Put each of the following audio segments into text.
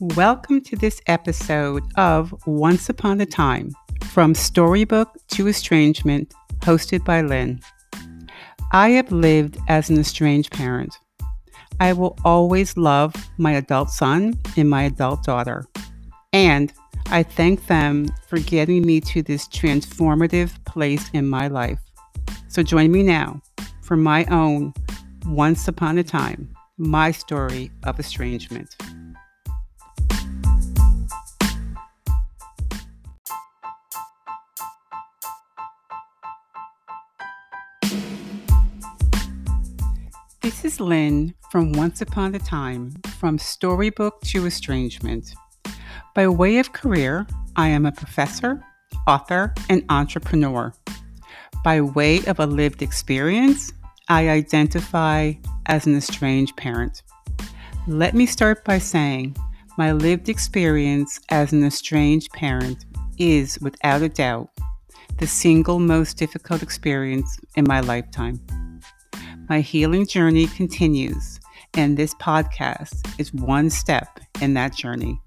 Welcome to this episode of Once Upon a Time From Storybook to Estrangement, hosted by Lynn. I have lived as an estranged parent. I will always love my adult son and my adult daughter. And I thank them for getting me to this transformative place in my life. So join me now for my own Once Upon a Time, my story of estrangement. This is Lynn from Once Upon a Time, from Storybook to Estrangement. By way of career, I am a professor, author, and entrepreneur. By way of a lived experience, I identify as an estranged parent. Let me start by saying my lived experience as an estranged parent is, without a doubt, the single most difficult experience in my lifetime. My healing journey continues, and this podcast is one step in that journey.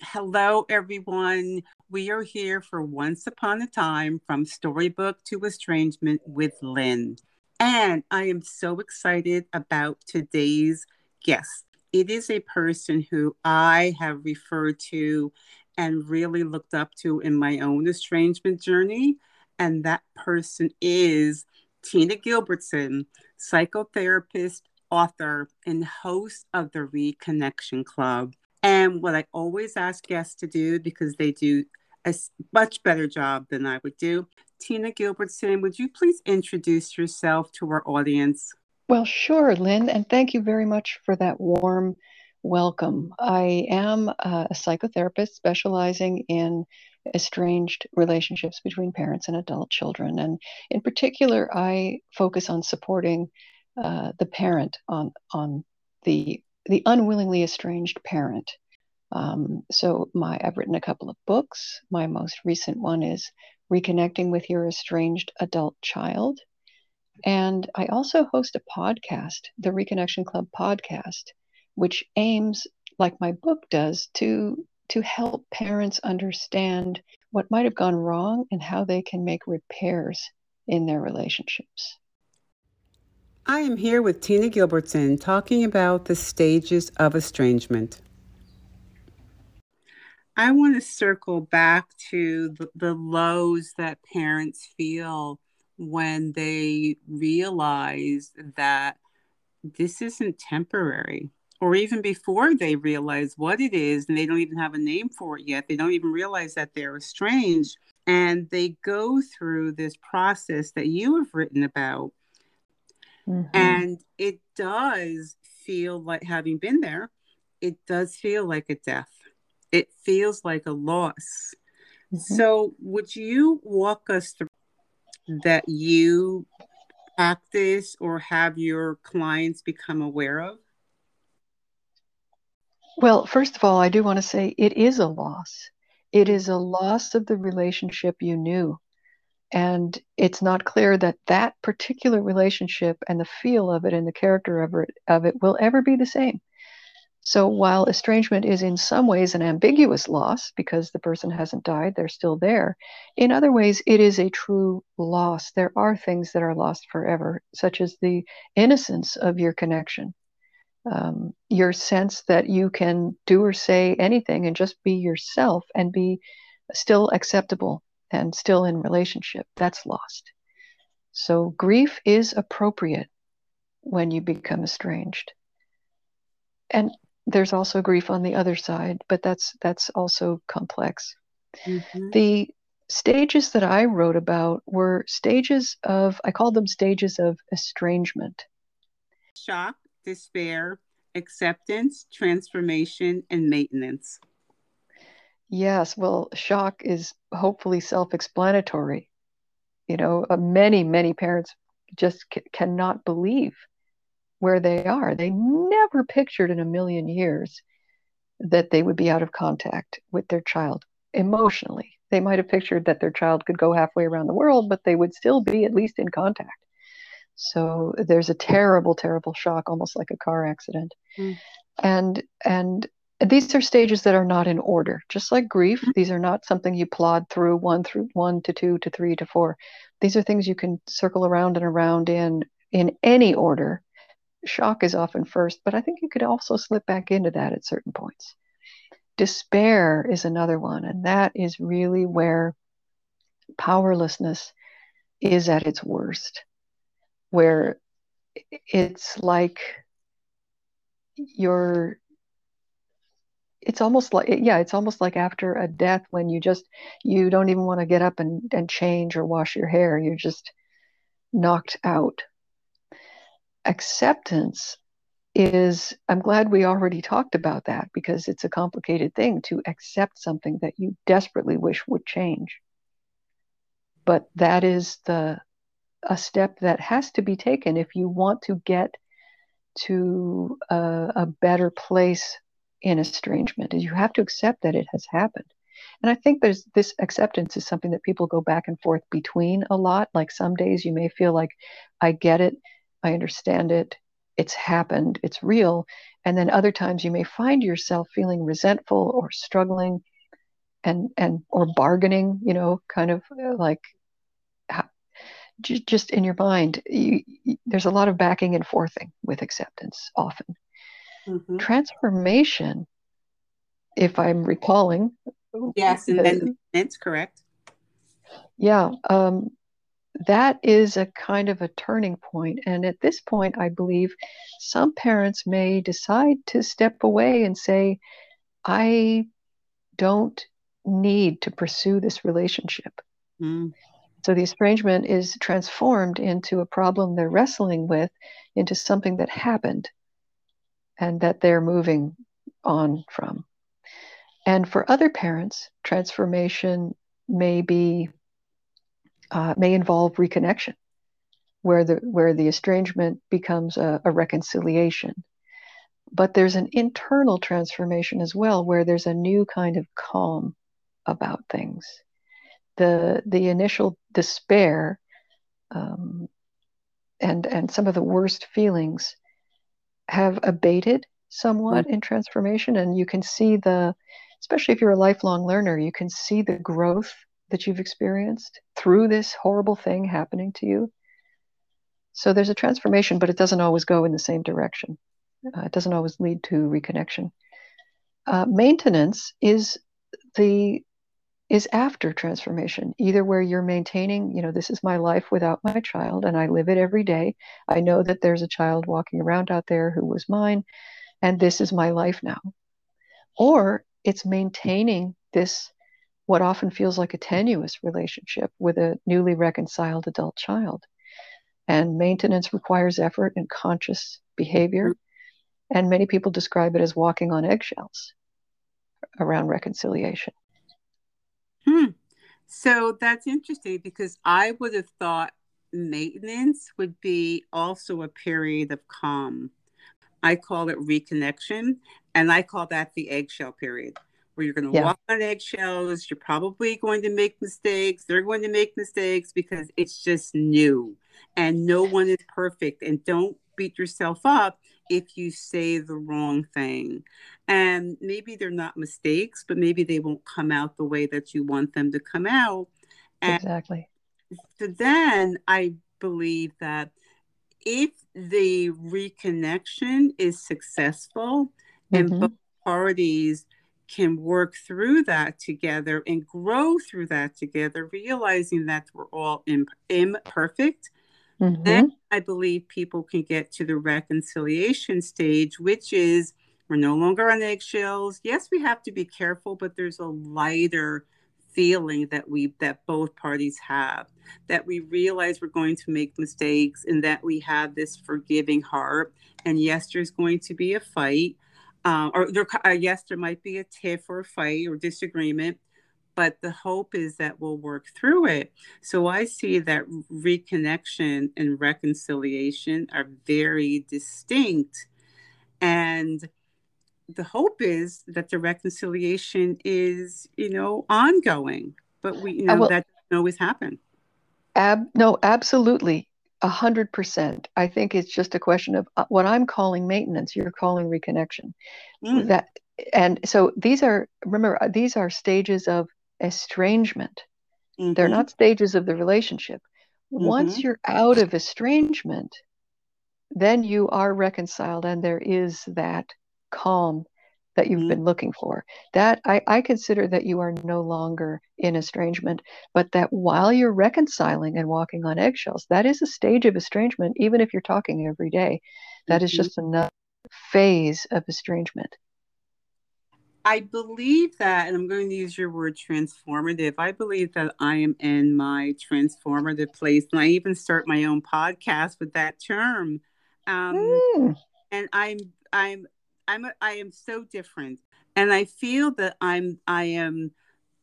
Hello, everyone. We are here for Once Upon a Time from Storybook to Estrangement with Lynn. And I am so excited about today's guest. It is a person who I have referred to and really looked up to in my own estrangement journey and that person is Tina Gilbertson, psychotherapist, author, and host of the Reconnection Club. And what I always ask guests to do, because they do a much better job than I would do, Tina Gilbertson, would you please introduce yourself to our audience? Well, sure, Lynn, and thank you very much for that warm welcome. I am uh, a psychotherapist specializing in estranged relationships between parents and adult children. And in particular, I focus on supporting uh, the parent on, on the, the unwillingly estranged parent. Um, so my, I've written a couple of books. My most recent one is Reconnecting with Your Estranged Adult Child. And I also host a podcast, the Reconnection Club podcast, which aims, like my book does, to to help parents understand what might have gone wrong and how they can make repairs in their relationships. I am here with Tina Gilbertson talking about the stages of estrangement. I want to circle back to the, the lows that parents feel when they realize that this isn't temporary or even before they realize what it is and they don't even have a name for it yet they don't even realize that they're estranged and they go through this process that you have written about mm-hmm. and it does feel like having been there it does feel like a death it feels like a loss mm-hmm. so would you walk us through that you practice or have your clients become aware of well, first of all, I do want to say it is a loss. It is a loss of the relationship you knew. And it's not clear that that particular relationship and the feel of it and the character of it, of it will ever be the same. So while estrangement is in some ways an ambiguous loss because the person hasn't died, they're still there, in other ways it is a true loss. There are things that are lost forever, such as the innocence of your connection um, your sense that you can do or say anything and just be yourself and be still acceptable and still in relationship that's lost. So grief is appropriate when you become estranged. And there's also grief on the other side but that's that's also complex. Mm-hmm. the stages that i wrote about were stages of i called them stages of estrangement. Shock despair, acceptance, transformation, and maintenance. Yes, well, shock is hopefully self explanatory. You know, uh, many, many parents just c- cannot believe where they are. They never pictured in a million years that they would be out of contact with their child emotionally. They might have pictured that their child could go halfway around the world, but they would still be at least in contact. So there's a terrible, terrible shock, almost like a car accident. Mm. And and these are stages that are not in order. Just like grief, mm. these are not something you plod through one through one to two to three to four. These are things you can circle around and around in in any order. Shock is often first, but I think you could also slip back into that at certain points. Despair is another one, and that is really where powerlessness is at its worst where it's like you're it's almost like yeah it's almost like after a death when you just you don't even want to get up and, and change or wash your hair. You're just knocked out. Acceptance is i'm glad we already talked about that because it's a complicated thing to accept something that you desperately wish would change. But that is the a step that has to be taken if you want to get to a, a better place in estrangement is you have to accept that it has happened. And i think there's this acceptance is something that people go back and forth between a lot. Like some days you may feel like i get it. I understand it. It's happened. It's real. And then other times you may find yourself feeling resentful or struggling and and or bargaining you know kind of uh, like just in your mind, you, there's a lot of backing and forthing with acceptance often. Mm-hmm. Transformation, if I'm recalling. Yes, and then it's correct. Yeah, um, that is a kind of a turning point. And at this point, I believe some parents may decide to step away and say, I don't need to pursue this relationship. Mm. So the estrangement is transformed into a problem they're wrestling with, into something that happened and that they're moving on from. And for other parents, transformation may be uh, may involve reconnection, where the where the estrangement becomes a, a reconciliation. But there's an internal transformation as well, where there's a new kind of calm about things the the initial despair um, and and some of the worst feelings have abated somewhat in transformation. And you can see the especially if you're a lifelong learner you can see the growth that you've experienced through this horrible thing happening to you. So there's a transformation but it doesn't always go in the same direction. Uh, it doesn't always lead to reconnection. Uh, maintenance is the is after transformation, either where you're maintaining, you know, this is my life without my child and I live it every day. I know that there's a child walking around out there who was mine and this is my life now. Or it's maintaining this, what often feels like a tenuous relationship with a newly reconciled adult child. And maintenance requires effort and conscious behavior. And many people describe it as walking on eggshells around reconciliation. Hmm. So that's interesting because I would have thought maintenance would be also a period of calm. I call it reconnection, and I call that the eggshell period, where you're going to yeah. walk on eggshells. You're probably going to make mistakes. They're going to make mistakes because it's just new, and no one is perfect. And don't beat yourself up if you say the wrong thing. And maybe they're not mistakes, but maybe they won't come out the way that you want them to come out. And exactly. So then I believe that if the reconnection is successful mm-hmm. and both parties can work through that together and grow through that together, realizing that we're all imp- imperfect Mm-hmm. Then I believe people can get to the reconciliation stage, which is we're no longer on eggshells. Yes, we have to be careful, but there's a lighter feeling that we that both parties have that we realize we're going to make mistakes and that we have this forgiving heart and yes there's going to be a fight uh, or there uh, yes there might be a tiff or a fight or disagreement but the hope is that we'll work through it. So I see that reconnection and reconciliation are very distinct. And the hope is that the reconciliation is, you know, ongoing, but we, you know, well, that doesn't always happen. Ab, no, absolutely. A hundred percent. I think it's just a question of uh, what I'm calling maintenance. You're calling reconnection. Mm. That and so these are remember uh, these are stages of estrangement. Mm-hmm. They're not stages of the relationship. Mm-hmm. Once you're out of estrangement, then you are reconciled, and there is that calm that you've mm-hmm. been looking for. That I, I consider that you are no longer in estrangement, but that while you're reconciling and walking on eggshells, that is a stage of estrangement, even if you're talking every day. That mm-hmm. is just another phase of estrangement. I believe that, and I'm going to use your word transformative. I believe that I am in my transformative place, and I even start my own podcast with that term. Um, mm. And I'm, I'm I'm a, I am so different, and I feel that I'm I am.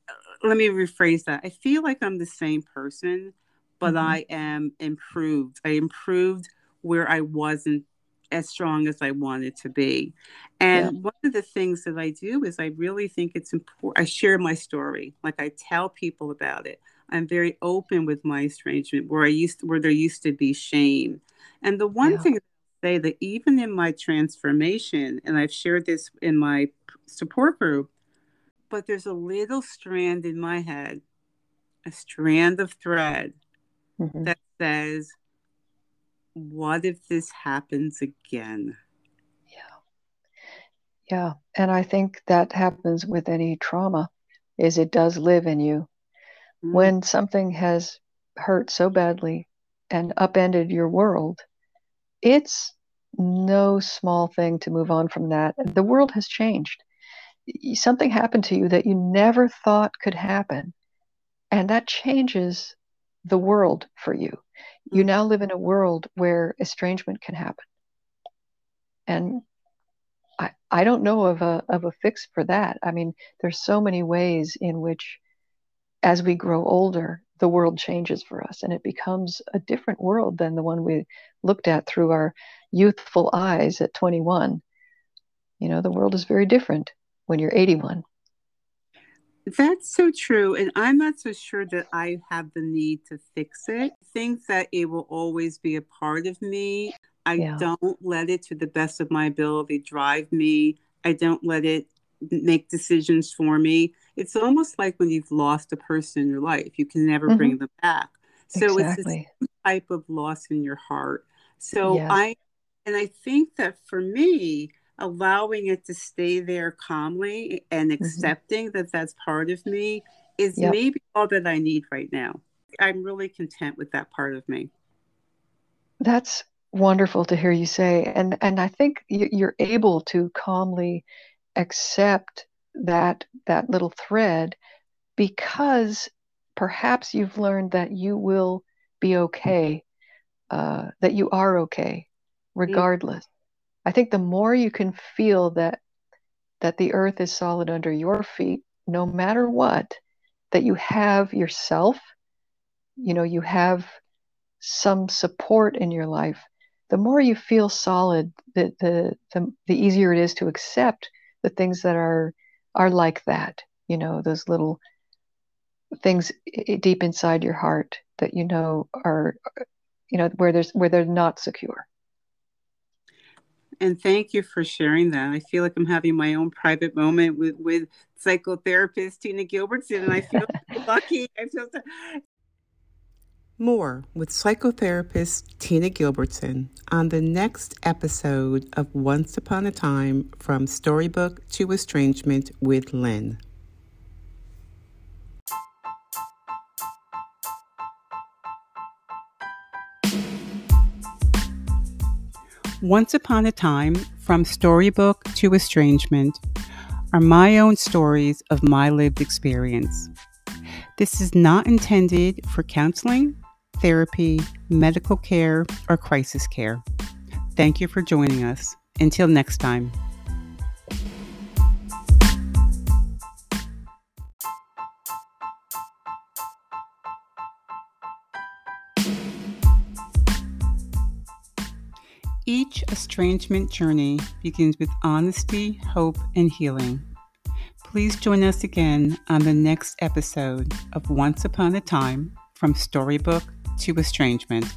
Uh, let me rephrase that. I feel like I'm the same person, but mm-hmm. I am improved. I improved where I wasn't as strong as I wanted to be. And yeah. one of the things that I do is I really think it's important. I share my story, like I tell people about it. I'm very open with my estrangement, where I used to, where there used to be shame. And the one yeah. thing I say that even in my transformation, and I've shared this in my support group, but there's a little strand in my head, a strand of thread mm-hmm. that says, What if this happens again? Yeah. Yeah. And I think that happens with any trauma is it does live in you. Mm-hmm. When something has hurt so badly and upended your world, it's no small thing to move on from that. The world has changed. Something happened to you that you never thought could happen. And that changes the world for you. You now live in a world where estrangement can happen. And I, I don't know of a, of a fix for that. I mean, there's so many ways in which, as we grow older, the world changes for us and it becomes a different world than the one we looked at through our youthful eyes at 21. You know, the world is very different when you're 81. That's so true. And I'm not so sure that I have the need to fix it. I think that it will always be a part of me. I yeah. don't let it, to the best of my ability, drive me. I don't let it make decisions for me. It's almost like when you've lost a person in your life, you can never mm-hmm. bring them back. So exactly. it's a type of loss in your heart. So yes. I, and I think that for me, allowing it to stay there calmly and mm-hmm. accepting mm-hmm. that that's part of me is yep. maybe all that I need right now. I'm really content with that part of me. That's wonderful to hear you say, and and I think you're able to calmly accept that that little thread because perhaps you've learned that you will be okay uh, that you are okay regardless i think the more you can feel that that the earth is solid under your feet no matter what that you have yourself you know you have some support in your life the more you feel solid the the the, the easier it is to accept the things that are are like that you know those little things deep inside your heart that you know are you know where there's where they're not secure and thank you for sharing that i feel like i'm having my own private moment with with psychotherapist tina gilbertson and i feel lucky i feel so, more with psychotherapist Tina Gilbertson on the next episode of Once Upon a Time from Storybook to Estrangement with Lynn. Once Upon a Time from Storybook to Estrangement are my own stories of my lived experience. This is not intended for counseling therapy, medical care, or crisis care. Thank you for joining us. Until next time. Each estrangement journey begins with honesty, hope, and healing. Please join us again on the next episode of Once Upon a Time from Storybook to estrangement.